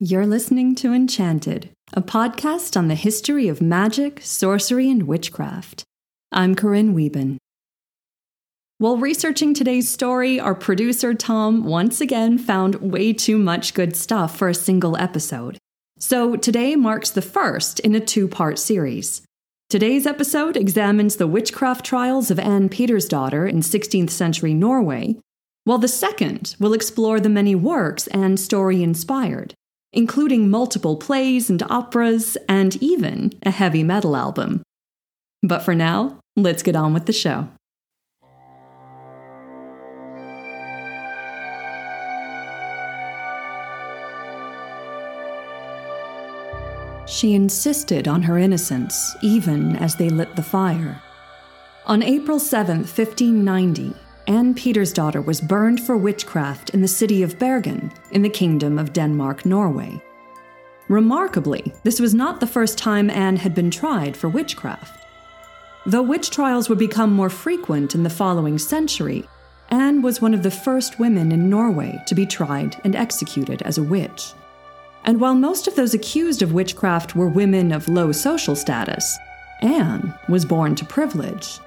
You're listening to Enchanted, a podcast on the history of magic, sorcery, and witchcraft. I'm Corinne Wieben. While researching today's story, our producer Tom once again found way too much good stuff for a single episode. So today marks the first in a two part series. Today's episode examines the witchcraft trials of Anne Pedersdotter in 16th century Norway, while the second will explore the many works Anne's story inspired including multiple plays and operas, and even a heavy metal album. But for now, let's get on with the show. She insisted on her innocence, even as they lit the fire. On April 7, 1590, Anne Pedersdotter was burned for witchcraft in the city of Bergen, in the Kingdom of Denmark, Norway. Remarkably, this was not the first time Anne had been tried for witchcraft. Though witch trials would become more frequent in the following century, Anne was one of the first women in Norway to be tried and executed as a witch. And while most of those accused of witchcraft were women of low social status, Anne was born to privilege.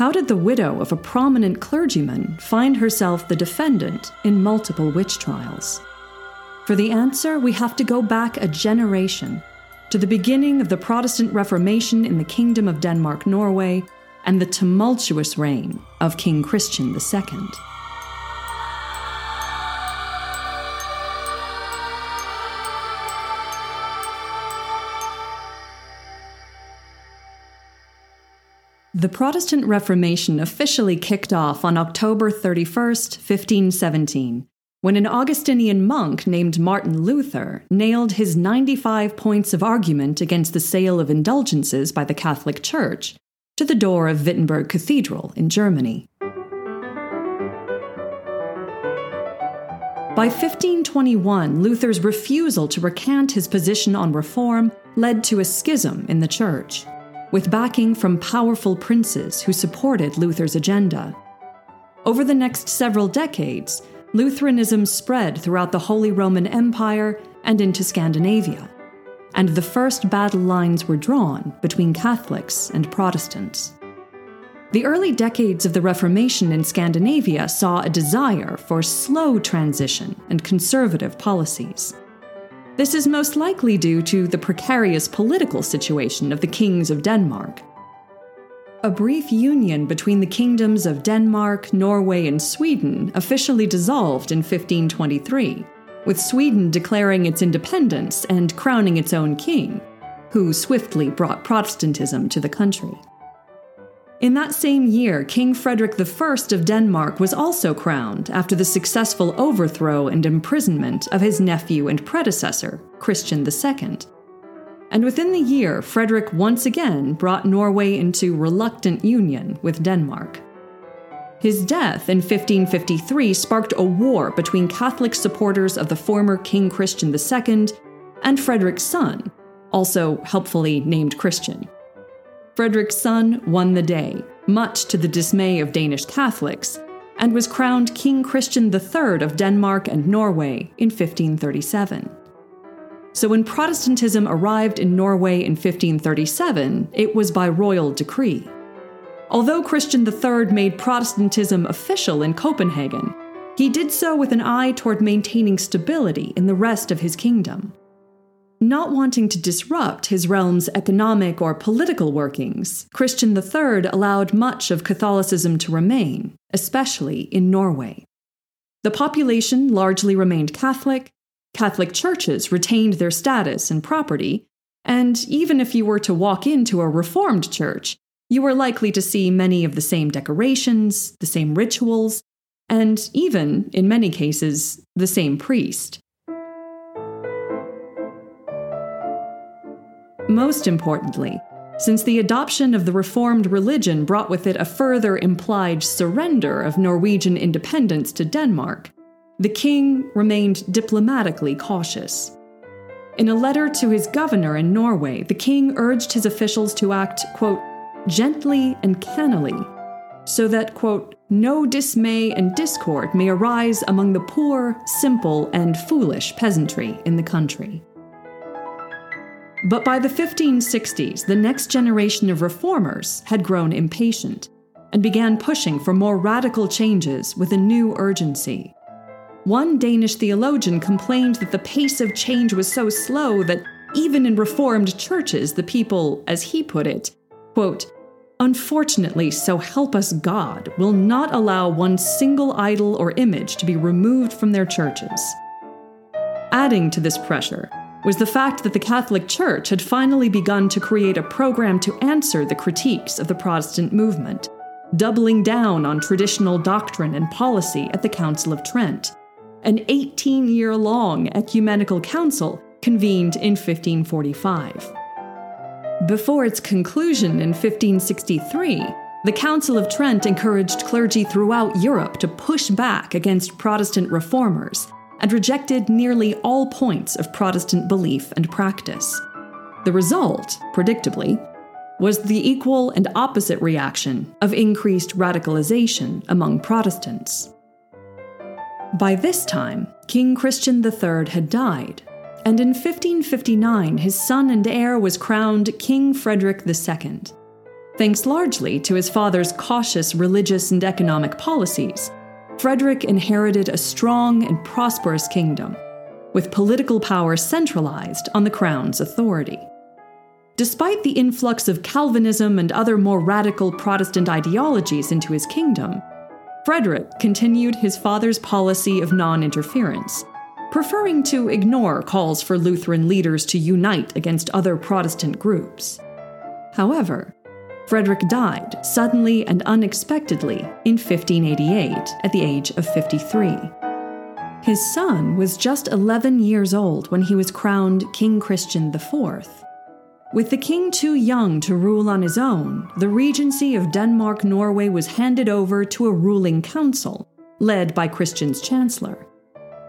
How did the widow of a prominent clergyman find herself the defendant in multiple witch trials? For the answer, we have to go back a generation to the beginning of the Protestant Reformation in the Kingdom of Denmark Norway and the tumultuous reign of King Christian II. The Protestant Reformation officially kicked off on October 31st, 1517, when an Augustinian monk named Martin Luther nailed his 95 points of argument against the sale of indulgences by the Catholic Church to the door of Wittenberg Cathedral in Germany. By 1521, Luther's refusal to recant his position on reform led to a schism in the Church with backing from powerful princes who supported Luther's agenda. Over the next several decades, Lutheranism spread throughout the Holy Roman Empire and into Scandinavia, and the first battle lines were drawn between Catholics and Protestants. The early decades of the Reformation in Scandinavia saw a desire for slow transition and conservative policies. This is most likely due to the precarious political situation of the kings of Denmark. A brief union between the kingdoms of Denmark, Norway, and Sweden officially dissolved in 1523, with Sweden declaring its independence and crowning its own king, who swiftly brought Protestantism to the country. In that same year, King Frederick I of Denmark was also crowned after the successful overthrow and imprisonment of his nephew and predecessor, Christian II. And within the year, Frederick once again brought Norway into reluctant union with Denmark. His death in 1553 sparked a war between Catholic supporters of the former King Christian II and Frederick's son, also helpfully named Christian. Frederick's son won the day, much to the dismay of Danish Catholics, and was crowned King Christian III of Denmark and Norway in 1537. So when Protestantism arrived in Norway in 1537, it was by royal decree. Although Christian III made Protestantism official in Copenhagen, he did so with an eye toward maintaining stability in the rest of his kingdom. Not wanting to disrupt his realm's economic or political workings, Christian III allowed much of Catholicism to remain, especially in Norway. The population largely remained Catholic, Catholic churches retained their status and property, and even if you were to walk into a Reformed church, you were likely to see many of the same decorations, the same rituals, and even, in many cases, the same priest. Most importantly, since the adoption of the Reformed religion brought with it a further implied surrender of Norwegian independence to Denmark, the king remained diplomatically cautious. In a letter to his governor in Norway, the king urged his officials to act, quote, gently and cannily, so that, quote, no dismay and discord may arise among the poor, simple, and foolish peasantry in the country. But by the 1560s, the next generation of reformers had grown impatient and began pushing for more radical changes with a new urgency. One Danish theologian complained that the pace of change was so slow that even in Reformed churches, the people, as he put it, quote, Unfortunately, so help us God, will not allow one single idol or image to be removed from their churches. Adding to this pressure was the fact that the Catholic Church had finally begun to create a program to answer the critiques of the Protestant movement, doubling down on traditional doctrine and policy at the Council of Trent, an 18 year long ecumenical council convened in 1545. Before its conclusion in 1563, the Council of Trent encouraged clergy throughout Europe to push back against Protestant reformers and rejected nearly all points of Protestant belief and practice. The result, predictably, was the equal and opposite reaction of increased radicalization among Protestants. By this time, King Christian III had died, and in 1559 his son and heir was crowned King Frederick II. Thanks largely to his father's cautious religious and economic policies, Frederick inherited a strong and prosperous kingdom, with political power centralized on the crown's authority. Despite the influx of Calvinism and other more radical Protestant ideologies into his kingdom, Frederick continued his father's policy of non interference preferring to ignore calls for Lutheran leaders to unite against other Protestant groups. However, Frederick died suddenly and unexpectedly in 1588 at the age of 53. His son was just 11 years old when he was crowned King Christian IV. With the king too young to rule on his own, the regency of Denmark Norway was handed over to a ruling council, led by Christian's chancellor.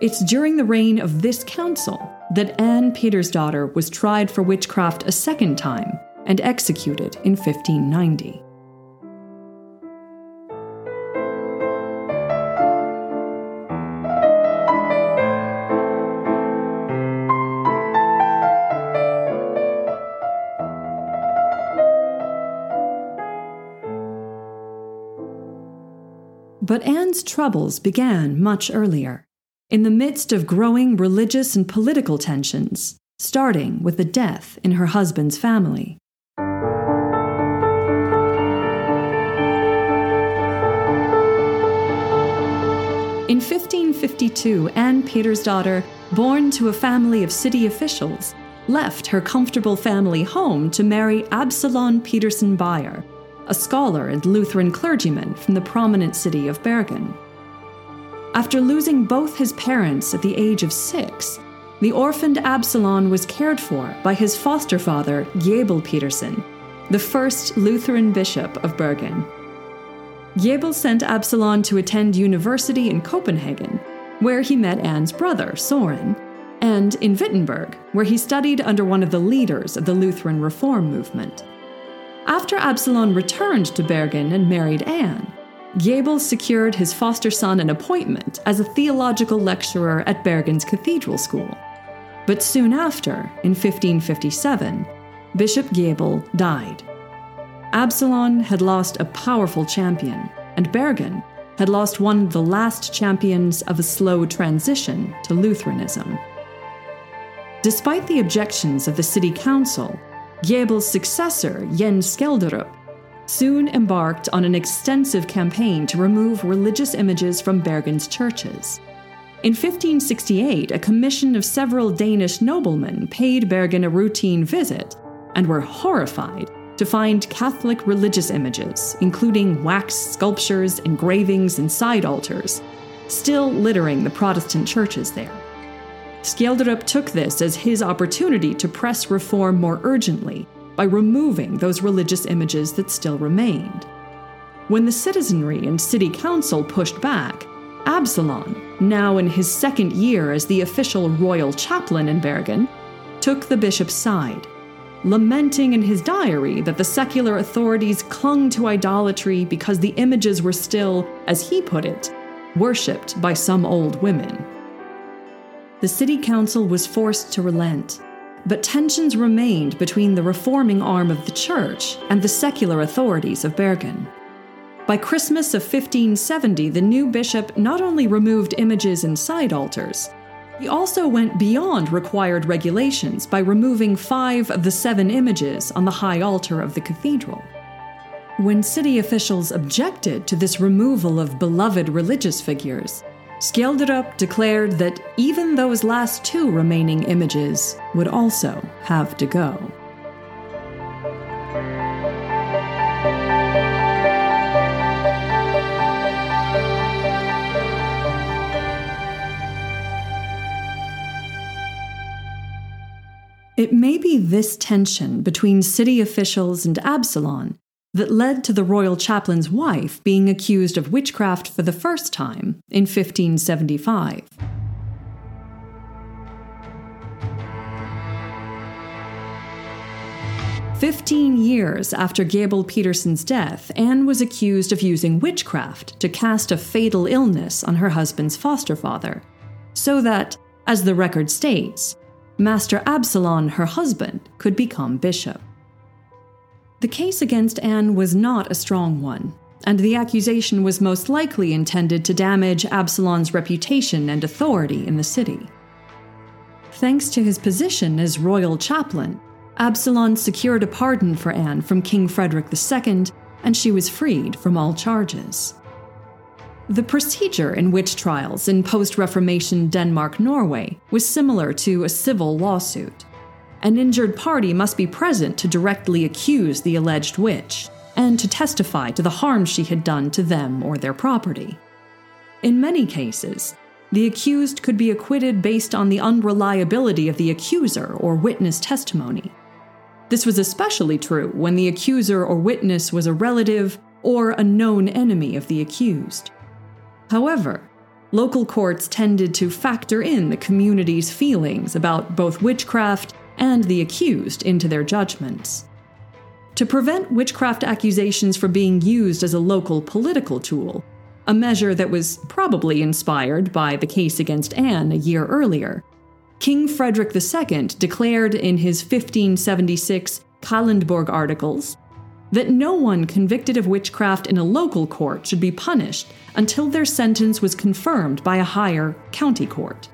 It's during the reign of this council that Anne Pedersdotter was tried for witchcraft a second time and executed in 1590. But Anne's troubles began much earlier in the midst of growing religious and political tensions, starting with the death in her husband's family. In 1552, Anne Pedersdotter, born to a family of city officials, left her comfortable family home to marry Absalon Petersen Beyer, a scholar and Lutheran clergyman from the prominent city of Bergen. After losing both his parents at the age of six, the orphaned Absalon was cared for by his foster father, Gebel Petersen, the first Lutheran bishop of Bergen. Gebel sent Absalon to attend university in Copenhagen, where he met Anne's brother, Soren, and in Wittenberg, where he studied under one of the leaders of the Lutheran reform movement. After Absalon returned to Bergen and married Anne, Gebel secured his foster son an appointment as a theological lecturer at Bergen's cathedral school. But soon after, in 1557, Bishop Gebel died. Absalon had lost a powerful champion, and Bergen had lost one of the last champions of a slow transition to Lutheranism. Despite the objections of the city council, Gebel's successor, Jens Skjelderup, soon embarked on an extensive campaign to remove religious images from Bergen's churches. In 1568, a commission of several Danish noblemen paid Bergen a routine visit and were horrified to find Catholic religious images, including wax sculptures, engravings, and side altars, still littering the Protestant churches there. Skjelderup took this as his opportunity to press reform more urgently by removing those religious images that still remained. When the citizenry and city council pushed back, Absalon, now in his second year as the official royal chaplain in Bergen, took the bishop's side. Lamenting in his diary that the secular authorities clung to idolatry because the images were still, as he put it, worshipped by some old women. The city council was forced to relent, but tensions remained between the reforming arm of the church and the secular authorities of Bergen. By Christmas of 1570, the new bishop not only removed images and side altars, he also went beyond required regulations by removing five of the seven images on the high altar of the cathedral. When city officials objected to this removal of beloved religious figures, Skjelderup declared that even those last two remaining images would also have to go. It may be this tension between city officials and Absalon that led to the royal chaplain's wife being accused of witchcraft for the first time in 1575. Fifteen years after Gebel Petersen's death, Anne was accused of using witchcraft to cast a fatal illness on her husband's foster father, so that, as the record states, Master Absalon, her husband, could become bishop. The case against Anne was not a strong one, and the accusation was most likely intended to damage Absalon's reputation and authority in the city. Thanks to his position as royal chaplain, Absalon secured a pardon for Anne from King Frederick II, and she was freed from all charges. The procedure in witch trials in post Reformation Denmark Norway was similar to a civil lawsuit. An injured party must be present to directly accuse the alleged witch and to testify to the harm she had done to them or their property. In many cases, the accused could be acquitted based on the unreliability of the accuser or witness testimony. This was especially true when the accuser or witness was a relative or a known enemy of the accused. However, local courts tended to factor in the community's feelings about both witchcraft and the accused into their judgments. To prevent witchcraft accusations from being used as a local political tool, a measure that was probably inspired by the case against Anne a year earlier, King Frederick II declared in his 1576 Kalundborg Articles that no one convicted of witchcraft in a local court should be punished until their sentence was confirmed by a higher county court.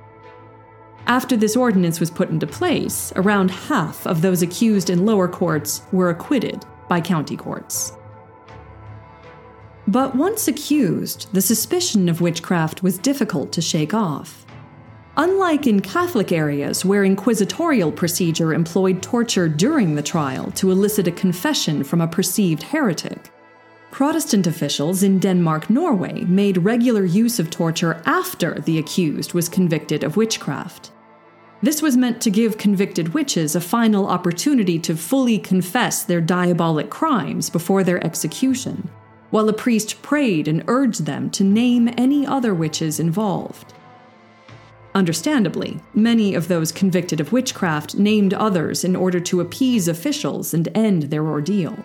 After this ordinance was put into place, around half of those accused in lower courts were acquitted by county courts. But once accused, the suspicion of witchcraft was difficult to shake off. Unlike in Catholic areas where inquisitorial procedure employed torture during the trial to elicit a confession from a perceived heretic, Protestant officials in Denmark Norway made regular use of torture after the accused was convicted of witchcraft. This was meant to give convicted witches a final opportunity to fully confess their diabolic crimes before their execution, while a priest prayed and urged them to name any other witches involved. Understandably, many of those convicted of witchcraft named others in order to appease officials and end their ordeal.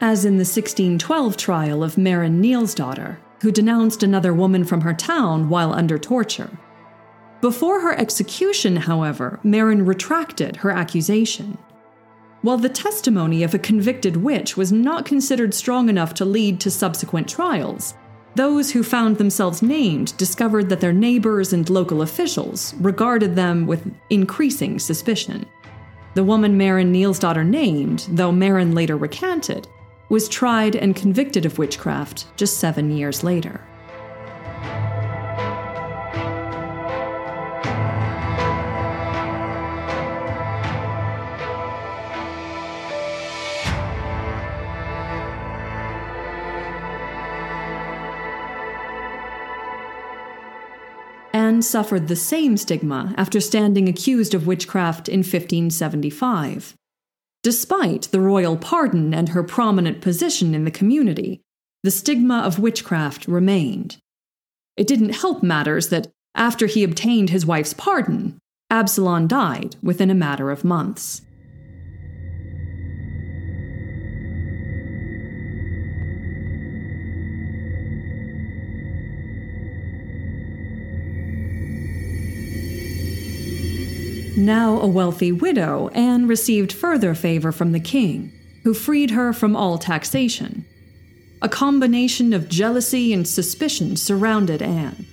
As in the 1612 trial of Maren Neal's daughter, who denounced another woman from her town while under torture. Before her execution, however, Maren retracted her accusation. While the testimony of a convicted witch was not considered strong enough to lead to subsequent trials, those who found themselves named discovered that their neighbors and local officials regarded them with increasing suspicion. The woman Marin Maren daughter named, though Maren later recanted, was tried and convicted of witchcraft just seven years later. Suffered the same stigma after standing accused of witchcraft in 1575. Despite the royal pardon and her prominent position in the community, the stigma of witchcraft remained. It didn't help matters that, after he obtained his wife's pardon, Absalon died within a matter of months. Now a wealthy widow, Anne received further favor from the king, who freed her from all taxation. A combination of jealousy and suspicion surrounded Anne.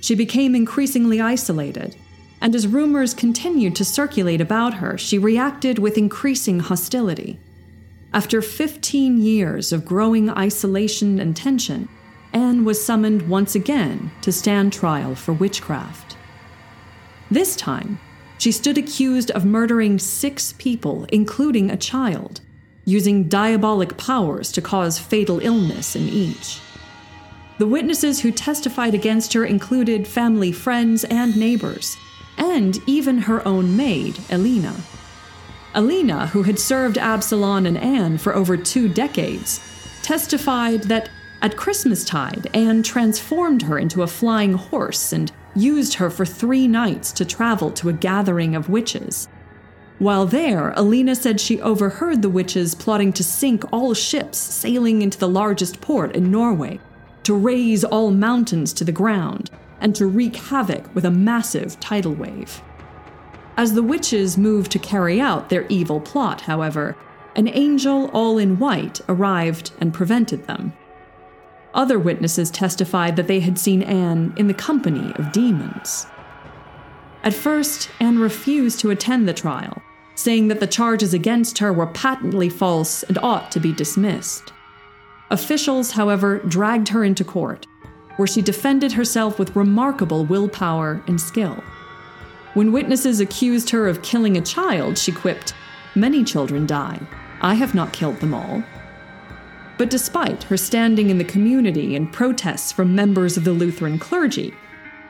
She became increasingly isolated, and as rumors continued to circulate about her, she reacted with increasing hostility. After 15 years of growing isolation and tension, Anne was summoned once again to stand trial for witchcraft. This time, she stood accused of murdering six people, including a child, using diabolic powers to cause fatal illness in each. The witnesses who testified against her included family friends and neighbors, and even her own maid, Elena. Elena, who had served Absalon and Anne for over two decades, testified that at Christmastide, Anne transformed her into a flying horse and used her for three nights to travel to a gathering of witches. While there, Alina said she overheard the witches plotting to sink all ships sailing into the largest port in Norway, to raze all mountains to the ground, and to wreak havoc with a massive tidal wave. As the witches moved to carry out their evil plot, however, an angel all in white arrived and prevented them. Other witnesses testified that they had seen Anne in the company of demons. At first, Anne refused to attend the trial, saying that the charges against her were patently false and ought to be dismissed. Officials, however, dragged her into court, where she defended herself with remarkable willpower and skill. When witnesses accused her of killing a child, she quipped, Many children die. I have not killed them all. But despite her standing in the community and protests from members of the Lutheran clergy,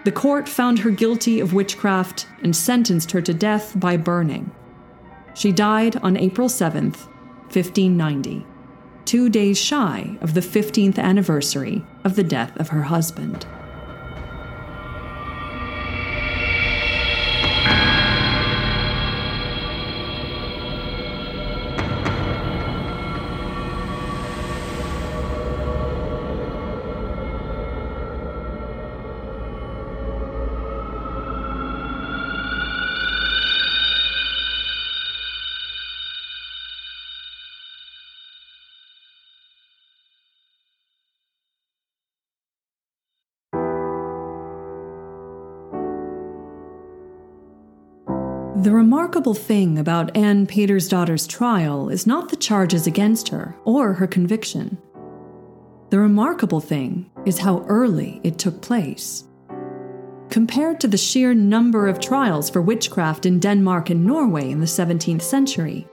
the court found her guilty of witchcraft and sentenced her to death by burning. She died on April 7th, 1590 two days shy of the 15th anniversary of the death of her husband. The remarkable thing about Anne daughter's trial is not the charges against her or her conviction. The remarkable thing is how early it took place. Compared to the sheer number of trials for witchcraft in Denmark and Norway in the 17th century,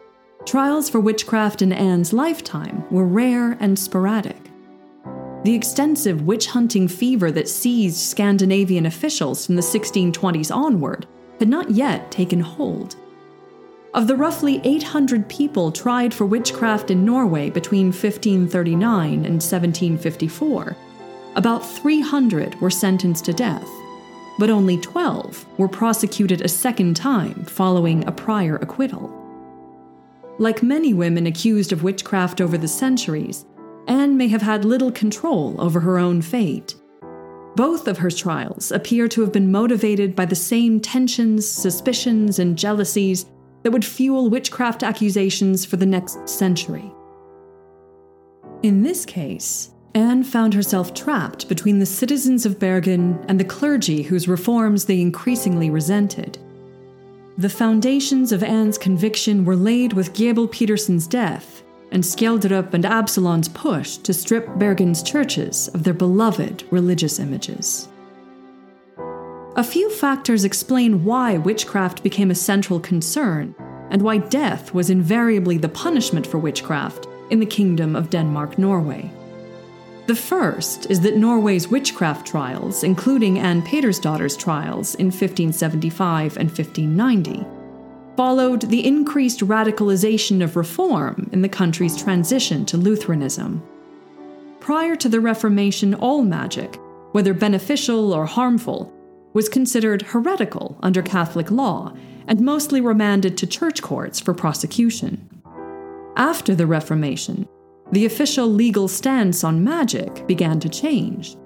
trials for witchcraft in Anne's lifetime were rare and sporadic. The extensive witch hunting fever that seized Scandinavian officials from the 1620s onward had not yet taken hold. Of the roughly 800 people tried for witchcraft in Norway between 1539 and 1754, about 300 were sentenced to death, but only 12 were prosecuted a second time following a prior acquittal. Like many women accused of witchcraft over the centuries, Anne may have had little control over her own fate. Both of her trials appear to have been motivated by the same tensions, suspicions, and jealousies that would fuel witchcraft accusations for the next century. In this case, Anne found herself trapped between the citizens of Bergen and the clergy whose reforms they increasingly resented. The foundations of Anne's conviction were laid with Gebel Petersen's death and Skjelderup and Absalon's push to strip Bergen's churches of their beloved religious images. A few factors explain why witchcraft became a central concern and why death was invariably the punishment for witchcraft in the Kingdom of Denmark Norway. The first is that Norway's witchcraft trials, including Anne Pedersdotter's trials in 1575 and 1590, followed the increased radicalization of reform in the country's transition to Lutheranism. Prior to the Reformation, all magic, whether beneficial or harmful, was considered heretical under Catholic law and mostly remanded to church courts for prosecution. After the Reformation, the official legal stance on magic began to change,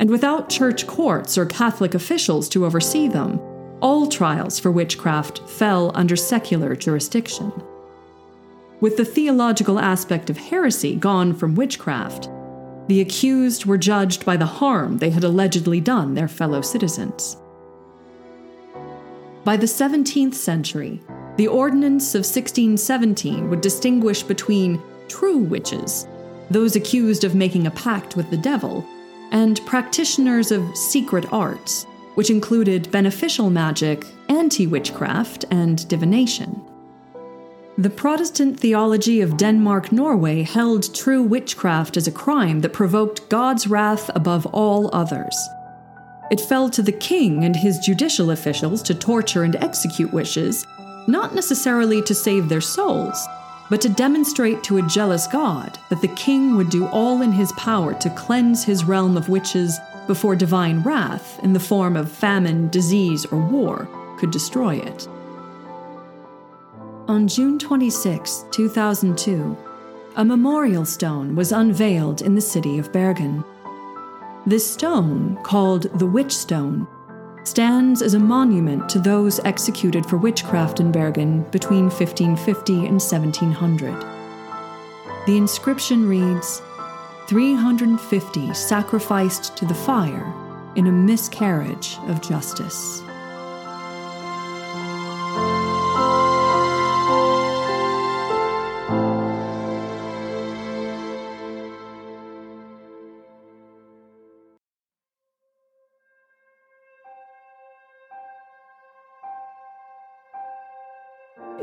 and without church courts or Catholic officials to oversee them, all trials for witchcraft fell under secular jurisdiction. With the theological aspect of heresy gone from witchcraft, the accused were judged by the harm they had allegedly done their fellow citizens. By the 17th century, the Ordinance of 1617 would distinguish between true witches, those accused of making a pact with the devil, and practitioners of secret arts, which included beneficial magic, anti witchcraft, and divination. The Protestant theology of Denmark Norway held true witchcraft as a crime that provoked God's wrath above all others. It fell to the king and his judicial officials to torture and execute witches, not necessarily to save their souls, but to demonstrate to a jealous God that the king would do all in his power to cleanse his realm of witches before divine wrath, in the form of famine, disease, or war, could destroy it. On June 26, 2002, a memorial stone was unveiled in the city of Bergen. This stone, called the Witch Stone, stands as a monument to those executed for witchcraft in Bergen between 1550 and 1700. The inscription reads 350 sacrificed to the fire in a miscarriage of justice.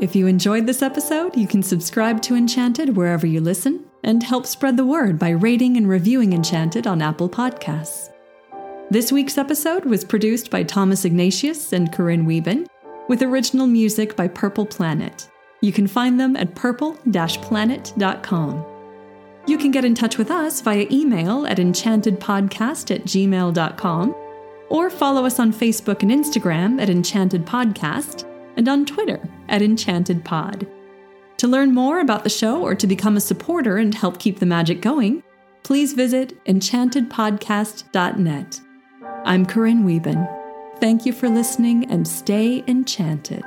If you enjoyed this episode, you can subscribe to Enchanted wherever you listen and help spread the word by rating and reviewing Enchanted on Apple Podcasts. This week's episode was produced by Thomas Ignatius and Corinne Wieben, with original music by Purple Planet. You can find them at purple-planet.com. You can get in touch with us via email at enchantedpodcast at gmail.com or follow us on Facebook and Instagram at Enchanted Podcast and on Twitter at Enchanted Pod. To learn more about the show or to become a supporter and help keep the magic going, please visit enchantedpodcast.net. I'm Corinne Wieben. Thank you for listening and stay enchanted.